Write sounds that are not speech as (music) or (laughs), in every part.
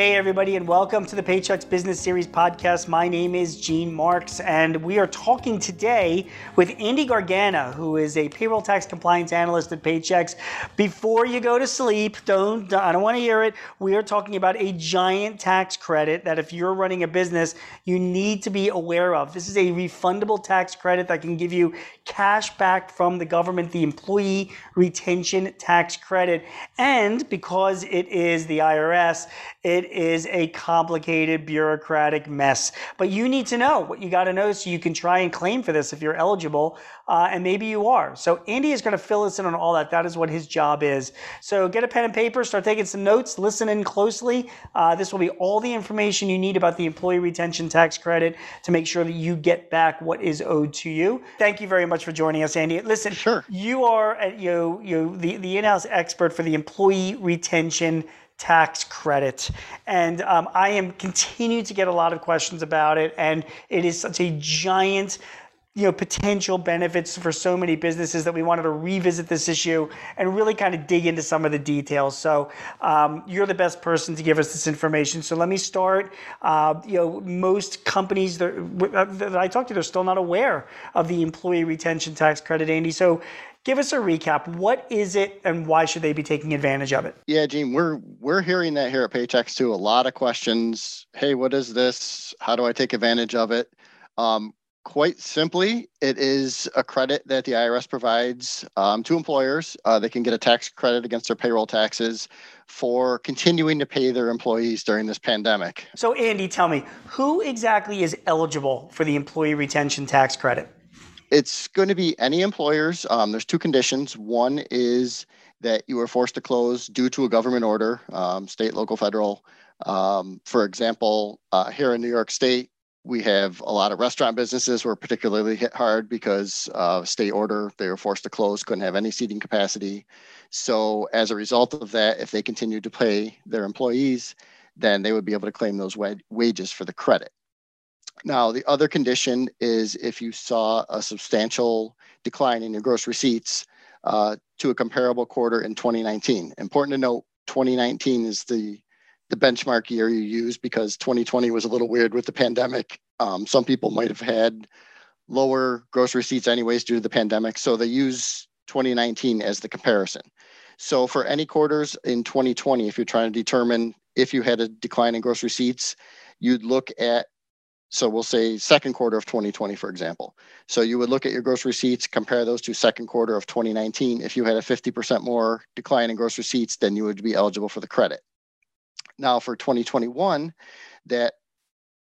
Hey, everybody, and welcome to the Paychex Business Series podcast. My name is Gene Marks, and we are talking today with Andy Gargano, who is a payroll tax compliance analyst at Paychex. Before you go to sleep, don't I don't want to hear it. We are talking about a giant tax credit that if you're running a business, you need to be aware of. This is a refundable tax credit that can give you cash back from the government, the employee retention tax credit. And because it is the IRS, it is a complicated bureaucratic mess. But you need to know what you got to know so you can try and claim for this if you're eligible, uh, and maybe you are. So Andy is going to fill us in on all that. That is what his job is. So get a pen and paper, start taking some notes, listen in closely. Uh, this will be all the information you need about the employee retention tax credit to make sure that you get back what is owed to you. Thank you very much for joining us, Andy. Listen, sure. you are uh, you you the, the in-house expert for the employee retention tax credit. And um, I am continue to get a lot of questions about it. And it is such a giant you know potential benefits for so many businesses that we wanted to revisit this issue and really kind of dig into some of the details so um, you're the best person to give us this information so let me start uh, you know most companies that, that i talk to they're still not aware of the employee retention tax credit andy so give us a recap what is it and why should they be taking advantage of it yeah gene we're we're hearing that here at paychex too a lot of questions hey what is this how do i take advantage of it um, quite simply, it is a credit that the IRS provides um, to employers. Uh, they can get a tax credit against their payroll taxes for continuing to pay their employees during this pandemic. So, Andy, tell me, who exactly is eligible for the employee retention tax credit? It's going to be any employers. Um, there's two conditions. One is that you were forced to close due to a government order, um, state, local, federal. Um, for example, uh, here in New York State, we have a lot of restaurant businesses were particularly hit hard because state order. They were forced to close, couldn't have any seating capacity. So as a result of that, if they continued to pay their employees, then they would be able to claim those wages for the credit. Now, the other condition is if you saw a substantial decline in your gross receipts uh, to a comparable quarter in 2019. Important to note, 2019 is the the benchmark year you use because 2020 was a little weird with the pandemic. Um, some people might have had lower gross receipts anyways due to the pandemic. So they use 2019 as the comparison. So for any quarters in 2020, if you're trying to determine if you had a decline in gross receipts, you'd look at so we'll say second quarter of 2020, for example. So you would look at your gross receipts, compare those to second quarter of 2019. If you had a 50% more decline in gross receipts, then you would be eligible for the credit. Now for 2021, that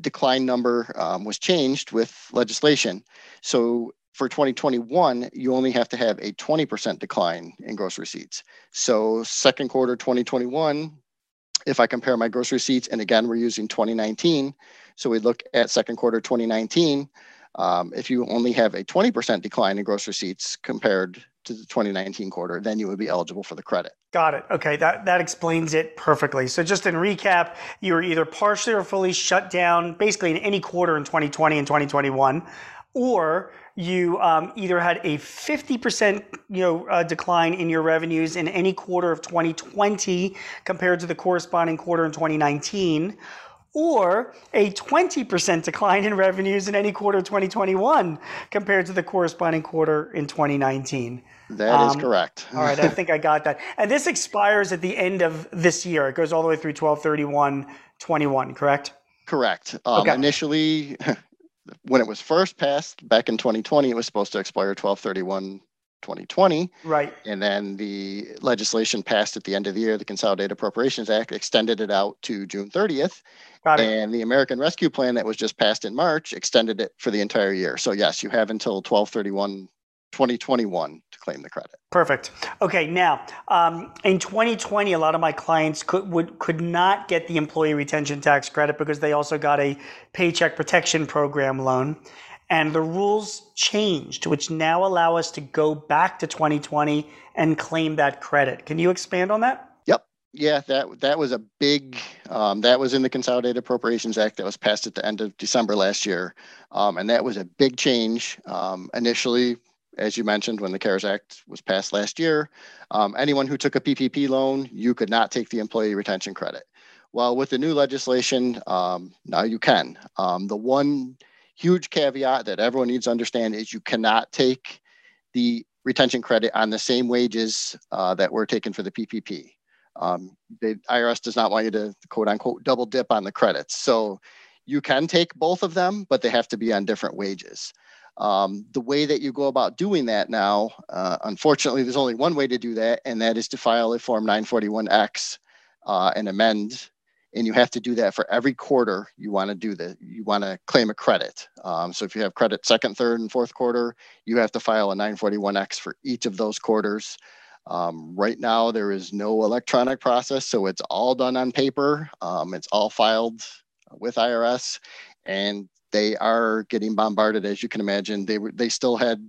decline number um, was changed with legislation. So for 2021, you only have to have a 20% decline in gross receipts. So second quarter 2021, if I compare my gross receipts, and again, we're using 2019, so we look at second quarter 2019, um, if you only have a 20% decline in gross receipts compared to the 2019 quarter, then you would be eligible for the credit. Got it. Okay, that, that explains it perfectly. So, just in recap, you were either partially or fully shut down basically in any quarter in 2020 and 2021, or you um, either had a 50% you know uh, decline in your revenues in any quarter of 2020 compared to the corresponding quarter in 2019 or a 20% decline in revenues in any quarter of 2021 compared to the corresponding quarter in 2019. That um, is correct. all right, I think I got that. And this expires at the end of this year. It goes all the way through 1231 21, correct? Correct. Um, okay. Initially, (laughs) when it was first passed back in 2020, it was supposed to expire 1231 2020. Right. And then the legislation passed at the end of the year, the Consolidated Appropriations Act extended it out to June 30th. Got it. And the American Rescue Plan that was just passed in March extended it for the entire year. So yes, you have until 1231 2021 to claim the credit. Perfect. Okay, now um, in 2020, a lot of my clients could would could not get the employee retention tax credit because they also got a paycheck protection program loan. And the rules changed, which now allow us to go back to 2020 and claim that credit. Can you expand on that? Yep. Yeah, that that was a big. Um, that was in the Consolidated Appropriations Act that was passed at the end of December last year, um, and that was a big change. Um, initially, as you mentioned, when the CARES Act was passed last year, um, anyone who took a PPP loan, you could not take the employee retention credit. Well, with the new legislation, um, now you can. Um, the one huge caveat that everyone needs to understand is you cannot take the retention credit on the same wages uh, that were taken for the PPP. Um, the IRS does not want you to quote unquote double dip on the credits. So you can take both of them, but they have to be on different wages. Um, the way that you go about doing that now, uh, unfortunately, there's only one way to do that, and that is to file a Form 941X uh, and amend. And you have to do that for every quarter you want to do that. You want to claim a credit. Um, so if you have credit second, third, and fourth quarter, you have to file a 941X for each of those quarters. Um, right now, there is no electronic process, so it's all done on paper. Um, it's all filed with IRS, and they are getting bombarded, as you can imagine. They were they still had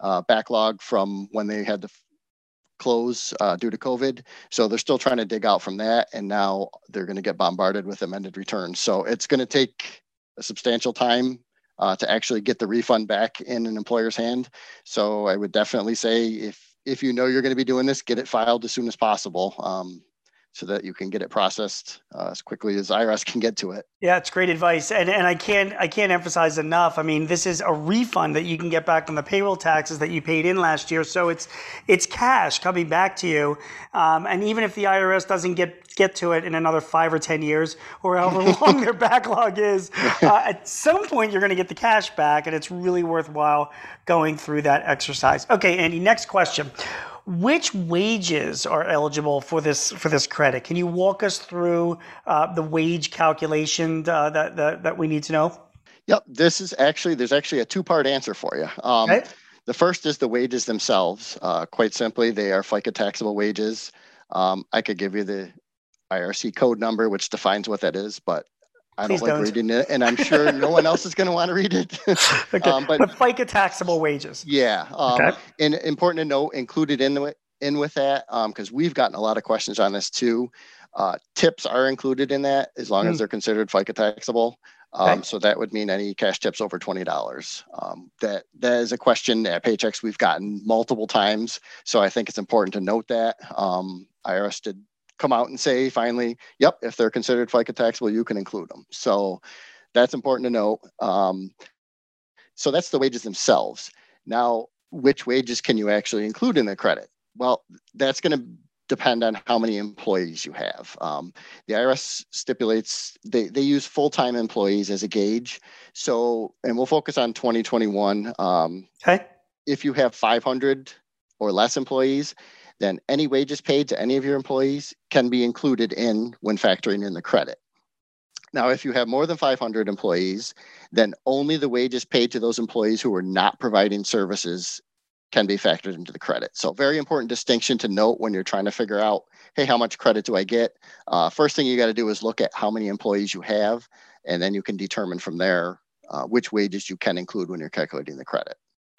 uh, backlog from when they had to close uh, due to COVID, so they're still trying to dig out from that, and now they're going to get bombarded with amended returns. So it's going to take a substantial time uh, to actually get the refund back in an employer's hand. So I would definitely say if if you know you're going to be doing this, get it filed as soon as possible. Um, so that you can get it processed uh, as quickly as IRS can get to it. Yeah, it's great advice, and and I can't I can't emphasize enough. I mean, this is a refund that you can get back on the payroll taxes that you paid in last year, so it's it's cash coming back to you. Um, and even if the IRS doesn't get get to it in another five or ten years, or however (laughs) long their backlog is, (laughs) uh, at some point you're going to get the cash back, and it's really worthwhile going through that exercise. Okay, Andy. Next question which wages are eligible for this for this credit? Can you walk us through uh, the wage calculation uh, that, that that we need to know? Yep, this is actually there's actually a two part answer for you. Um, okay. The first is the wages themselves. Uh, quite simply, they are FICA taxable wages. Um, I could give you the IRC code number, which defines what that is, but I Please don't like don't. reading it, and I'm sure no one else is going to want to read it. (laughs) okay. Um, but, but FICA taxable wages. Yeah. Um, okay. And important to note, included in the in with that, because um, we've gotten a lot of questions on this too. Uh, tips are included in that as long mm. as hmm. they're considered FICA taxable. Um, okay. So that would mean any cash tips over twenty dollars. Um, that that is a question at Paychex we've gotten multiple times. So I think it's important to note that um, IRS did come out and say finally, yep, if they're considered FICA taxable, you can include them. So that's important to know. Um, so that's the wages themselves. Now, which wages can you actually include in the credit? Well, that's going to depend on how many employees you have. Um, the IRS stipulates they, they use full-time employees as a gauge. So, and we'll focus on 2021. Um, okay. If you have 500 or less employees, then any wages paid to any of your employees can be included in when factoring in the credit. Now, if you have more than 500 employees, then only the wages paid to those employees who are not providing services can be factored into the credit. So, very important distinction to note when you're trying to figure out, hey, how much credit do I get? Uh, first thing you got to do is look at how many employees you have, and then you can determine from there uh, which wages you can include when you're calculating the credit.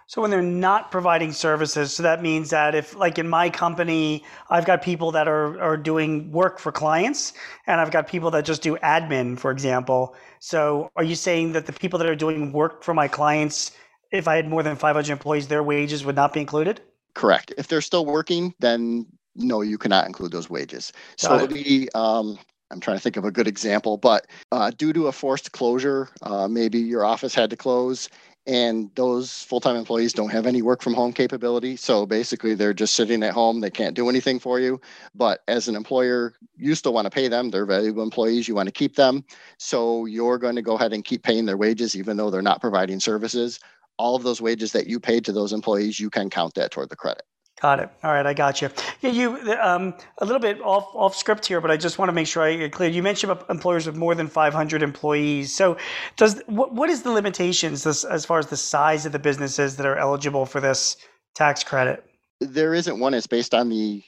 So when they're not providing services, so that means that if, like in my company, I've got people that are, are doing work for clients, and I've got people that just do admin, for example. So are you saying that the people that are doing work for my clients, if I had more than 500 employees, their wages would not be included? Correct. If they're still working, then no, you cannot include those wages. So it. the um, I'm trying to think of a good example, but uh, due to a forced closure, uh, maybe your office had to close and those full-time employees don't have any work from home capability. So basically they're just sitting at home. They can't do anything for you. But as an employer you still want to pay them. They're valuable employees. You want to keep them. So you're going to go ahead and keep paying their wages even though they're not providing services. All of those wages that you paid to those employees you can count that toward the credit Got it. All right, I got you. Yeah, you um, a little bit off off script here, but I just want to make sure I get clear. You mentioned employers with more than 500 employees. So, does what, what is the limitations this, as far as the size of the businesses that are eligible for this tax credit? There isn't one. It's based on the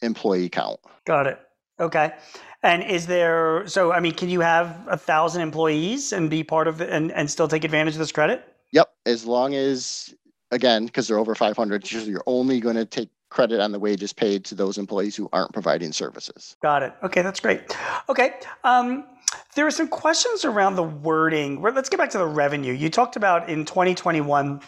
employee count. Got it. Okay. And is there so? I mean, can you have a thousand employees and be part of it and, and still take advantage of this credit? Yep, as long as again, because they're over 500, you're only going to take credit on the wages paid to those employees who aren't providing services. Got it. Okay, that's great. Okay. Um, there are some questions around the wording. Let's get back to the revenue. You talked about in 2021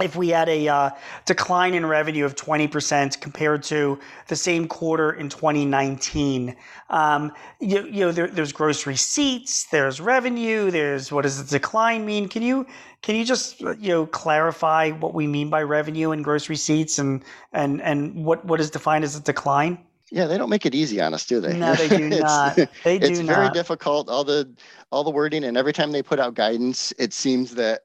if we had a uh, decline in revenue of 20% compared to the same quarter in 2019. Um, you, you, know, there, there's gross receipts, there's revenue, there's what does the decline mean? Can you can you just you know clarify what we mean by revenue and gross receipts and and and what what is defined as a decline? Yeah, they don't make it easy on us, do they? No, they do (laughs) not. They do it's not. very difficult. All the all the wording, and every time they put out guidance, it seems that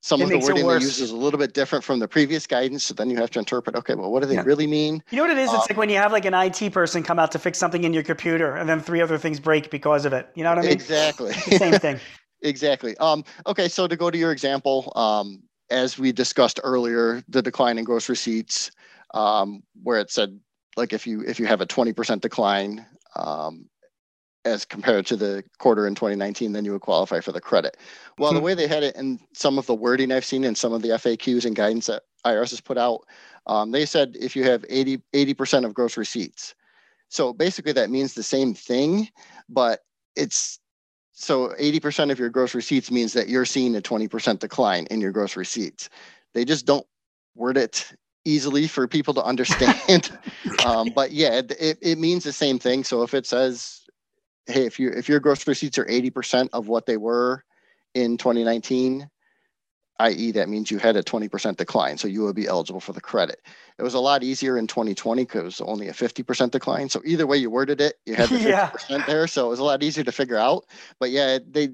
some It of the wording they use is a little bit different from the previous guidance. So then you have to interpret. Okay, well, what do they Yeah. really mean? You know what it is? Uh, It's like when you have like an IT person come out to fix something in your computer, and then three other things break because of it. You know what I mean? Exactly. Same thing. (laughs) Exactly. Um, okay, so to go to your example, um, as we discussed earlier, the decline in gross receipts, um, where it said like if you if you have a twenty percent decline um, as compared to the quarter in 2019, then you would qualify for the credit. Well, the Hmm. way they had it and some of the wording I've seen in some of the FAQs and guidance that IRS has put out, um, they said if you have 80 80% of gross receipts. So basically, that means the same thing, but it's so 80% of your gross receipts means that you're seeing a 20% decline in your gross receipts. They just don't word it easily for people to (laughs) understand. um, but yeah, it, it means the same thing. So if it says, hey, if you if your gross receipts are 80% of what they were in 2019, i.e., that means you had a 20% decline. So you would be eligible for the credit. It was a lot easier in 2020 because it was only a 50% decline. So either way you worded it, you had the 50% (laughs) Yeah. there. So it was a lot easier to figure out. But yeah, they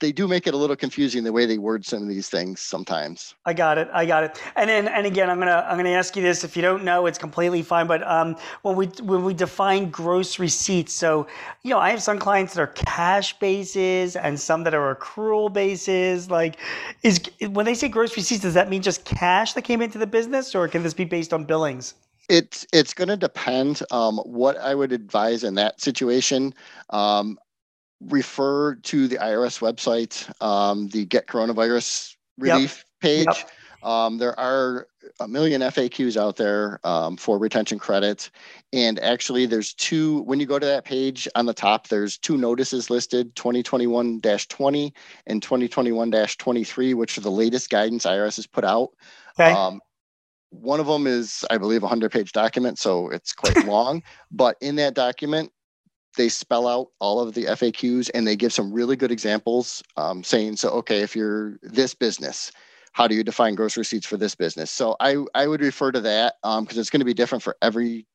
they do make it a little confusing the way they word some of these things sometimes. I got it. I got it. And then, and again, I'm gonna I'm gonna ask you this. If you don't know, it's completely fine. But um, when we when we define gross receipts, so you know, I have some clients that are cash bases and some that are accrual bases. Like, is when they say gross receipts, does that mean just cash that came into the business, or can this be based on billings? It's it's going to depend. Um, what I would advise in that situation, um, refer to the IRS website, um, the Get Coronavirus Yep. Relief page. Yep. Um, there are a million FAQs out there um, for retention credit. And actually, there's two, when you go to that page on the top, there's two notices listed 2021 20 and 2021 23, which are the latest guidance IRS has put out. Okay. Um, one of them is, I believe, a 100 page document, so it's quite (laughs) long. But in that document, they spell out all of the FAQs and they give some really good examples um, saying, so, okay, if you're this business, how do you define gross receipts for this business? So I, I would refer to that because it's going to be different for every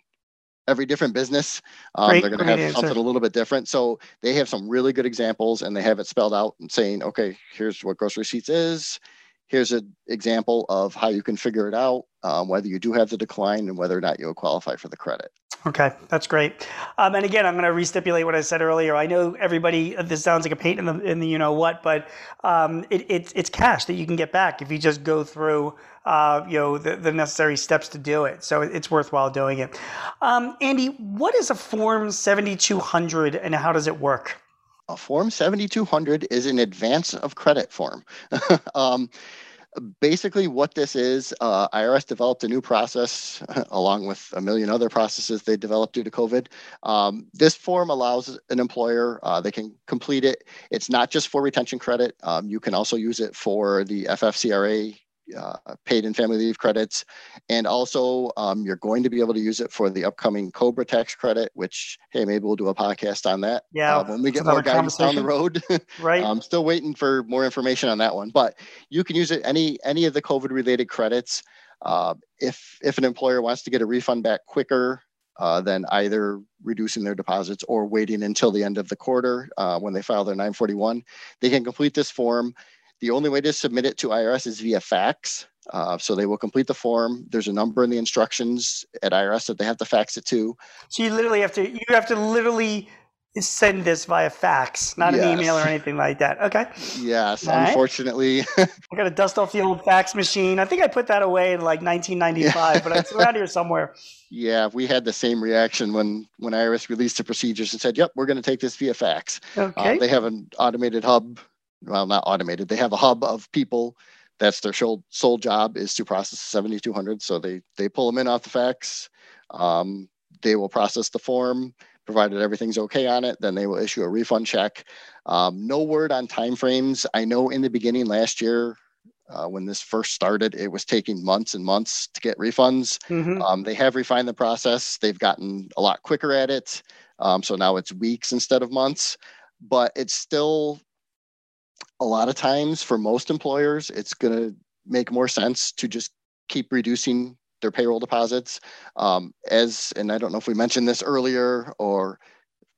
every different business. Um, Great, they're going to have answer. something a little bit different. So they have some really good examples and they have it spelled out and saying, okay, here's what gross receipts is. Here's an example of how you can figure it out, um, whether you do have the decline and whether or not you'll qualify for the credit. Okay, that's great. Um, and again, I'm going to restipulate what I said earlier. I know everybody. This sounds like a pain in the in the you know what, but um, it, it's it's cash that you can get back if you just go through uh, you know the, the necessary steps to do it. So it's worthwhile doing it. Um, Andy, what is a Form 7200 and how does it work? A Form 7200 is an advance of credit form. (laughs) um, basically, what this is, uh, IRS developed a new process (laughs) along with a million other processes they developed due to COVID. Um, this form allows an employer, uh, they can complete it. It's not just for retention credit, um, you can also use it for the FFCRA. Uh, paid and family leave credits, and also um, you're going to be able to use it for the upcoming Cobra tax credit. Which, hey, maybe we'll do a podcast on that Yeah, uh, when we get more guidance down the road. (laughs) Right. I'm still waiting for more information on that one, but you can use it any any of the COVID related credits. Uh, if if an employer wants to get a refund back quicker uh, than either reducing their deposits or waiting until the end of the quarter uh, when they file their 941, they can complete this form. The only way to submit it to IRS is via fax. Uh, so they will complete the form. There's a number in the instructions at IRS that they have to fax it to. so you literally have to you have to literally send this via fax, not an email or anything like that. Okay. Yes, All right. unfortunately, (laughs) I got to dust off the old fax machine. I think I put that away in like 1995, but it's around here somewhere. Yeah, we had the same reaction when when IRS released the procedures and said, "Yep, we're going to take this via fax." Uh, Okay. they have an automated hub. Well, not automated. They have a hub of people. That's their sole, sole job is to process 7200. So they they pull them in off the fax. Um, they will process the form, provided everything's okay on it. Then they will issue a refund check. Um, no word on timeframes. I know in the beginning last year, Uh, when this first started, it was taking months and months to get refunds. Mm-hmm. Um, they have refined the process. They've gotten a lot quicker at it. Um, so now it's weeks instead of months, but it's still a lot of times for most employers, it's going to make more sense to just keep reducing their payroll deposits. Um, as, and I don't know if we mentioned this earlier or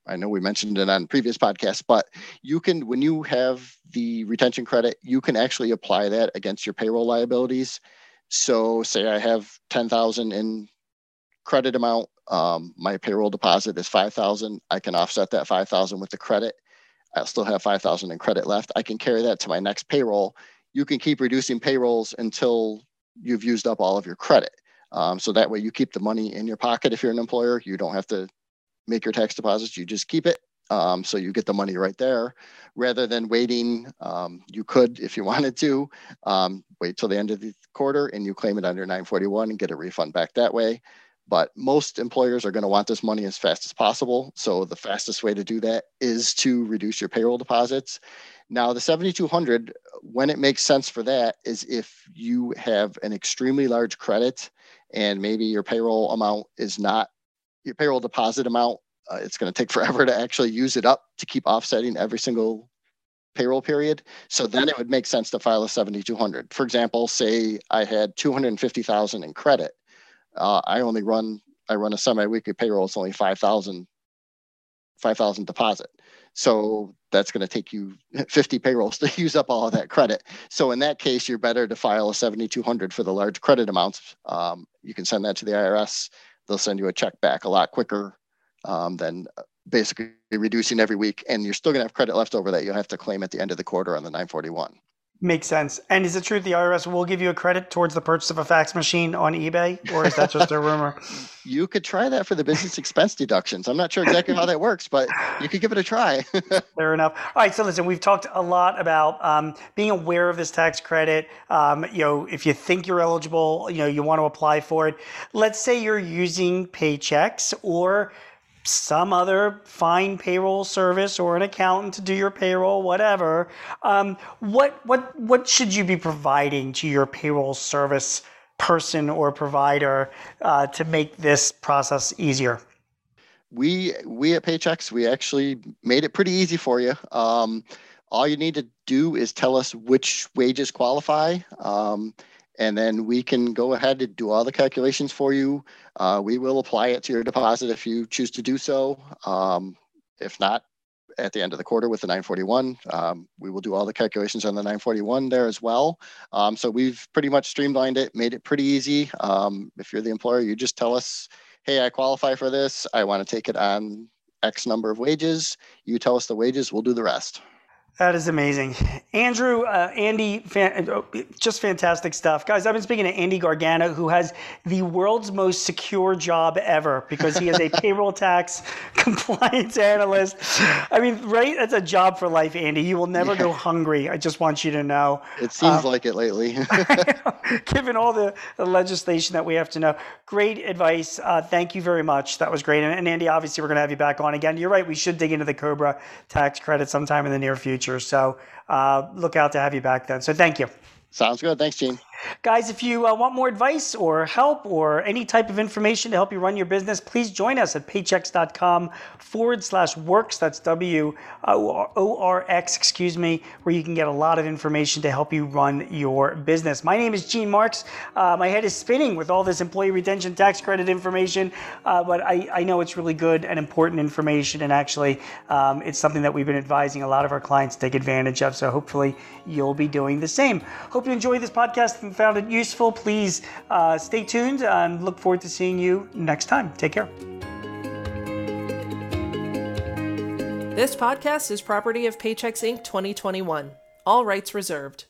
I know we mentioned it on previous podcasts, but you can, when you have the retention credit, you can actually apply that against your payroll liabilities. So say I have 10,000 in credit amount, um, my payroll deposit is 5,000. I can offset that 5,000 with the credit. I'll still have 5,000 in credit left. I can carry that to my next payroll. You can keep reducing payrolls until you've used up all of your credit. Um, so that way you keep the money in your pocket if you're an employer. You don't have to make your tax deposits, you just keep it. Um, so you get the money right there rather than waiting. Um, you could, if you (laughs) wanted to, um, wait till the end of the quarter and you claim it under 941 and get a refund back that way. But most employers are going to want this money as fast as possible. So the fastest way to do that is to reduce your payroll deposits. Now, the 7200, when it makes sense for that, is if you have an extremely large credit and maybe your payroll amount is not your payroll deposit amount. Uh, it's going to take forever to actually use it up to keep offsetting every single payroll period. So then it would make sense to file a 7200. For example, say I had 250,000 in credit. Uh, I only run I run a semi-weekly payroll. It's only 5,000 5,000 deposit. So that's going to take you (laughs) 50 payrolls to (laughs) use up all of that credit. So in that case, you're better to file a 7,200 for the large credit amounts. Um, you can send that to the IRS they'll send you a check back a lot quicker um, than basically reducing every week. And you're still going to have credit left over that you'll have to claim at the end of the quarter on the 941. Makes sense. And is it true the IRS will give you a credit towards the purchase of a fax machine on eBay, or is that just a rumor? (laughs) you could try that for the business expense deductions. I'm not sure exactly how that works, but you could give it a try. (laughs) Fair enough. All right. So listen, we've talked a lot about um, being aware of this tax credit. Um, you know, if you think you're eligible, you know, you want to apply for it. Let's say you're using paychex or some other fine payroll service or an accountant to do your payroll, whatever. Um, what what what should you be providing to your payroll service person or provider uh, to make this process easier? We we at Paychex we actually made it pretty easy for you. Um, all you need to do is tell us which wages qualify. Um, and then we can go ahead and do all the calculations for you. Uh, we will apply it to your deposit if you choose to do so. Um, if not, at the end of the quarter with the 941, um, we will do all the calculations on the 941 there as well. Um, so we've pretty much streamlined it, made it pretty easy. Um, if you're the employer, you just tell us, hey, I qualify for this. I want to take it on X number of wages. You tell us the wages, we'll do the rest. That is amazing. Andrew, uh, Andy, fan, uh, just fantastic stuff. Guys, I've been speaking to Andy Gargano, who has the world's most secure job ever because he is a (laughs) payroll tax (laughs) compliance analyst. I mean, right? That's a job for life, Andy. You will never yeah. go hungry. I just want you to know. It seems uh, like it lately. (laughs) given all the, the, legislation that we have to know. Great advice. Uh, thank you very much. That was great. And, and Andy, obviously, we're going to have you back on again. You're right. We should dig into the COBRA tax credit sometime in the near future future. So uh, look out to have you back then. So thank you. Sounds good. Thanks, Gene. Guys, if you uh, want more advice or help or any type of information to help you run your business, please join us at paychex.com forward slash works. That's W O R X, excuse me, where you can get a lot of information to help you run your business. My name is Gene Marks. Uh, my head is spinning with all this employee retention tax credit information, uh, but I, I, know it's really good and important information. And actually, um, it's something that we've been advising a lot of our clients to take advantage of. So hopefully, you'll be doing the same. Hope you enjoy this podcast found it useful. Please uh, stay tuned and look forward to seeing you next time. Take care. This podcast is property of Paychex Inc. 2021. All rights reserved.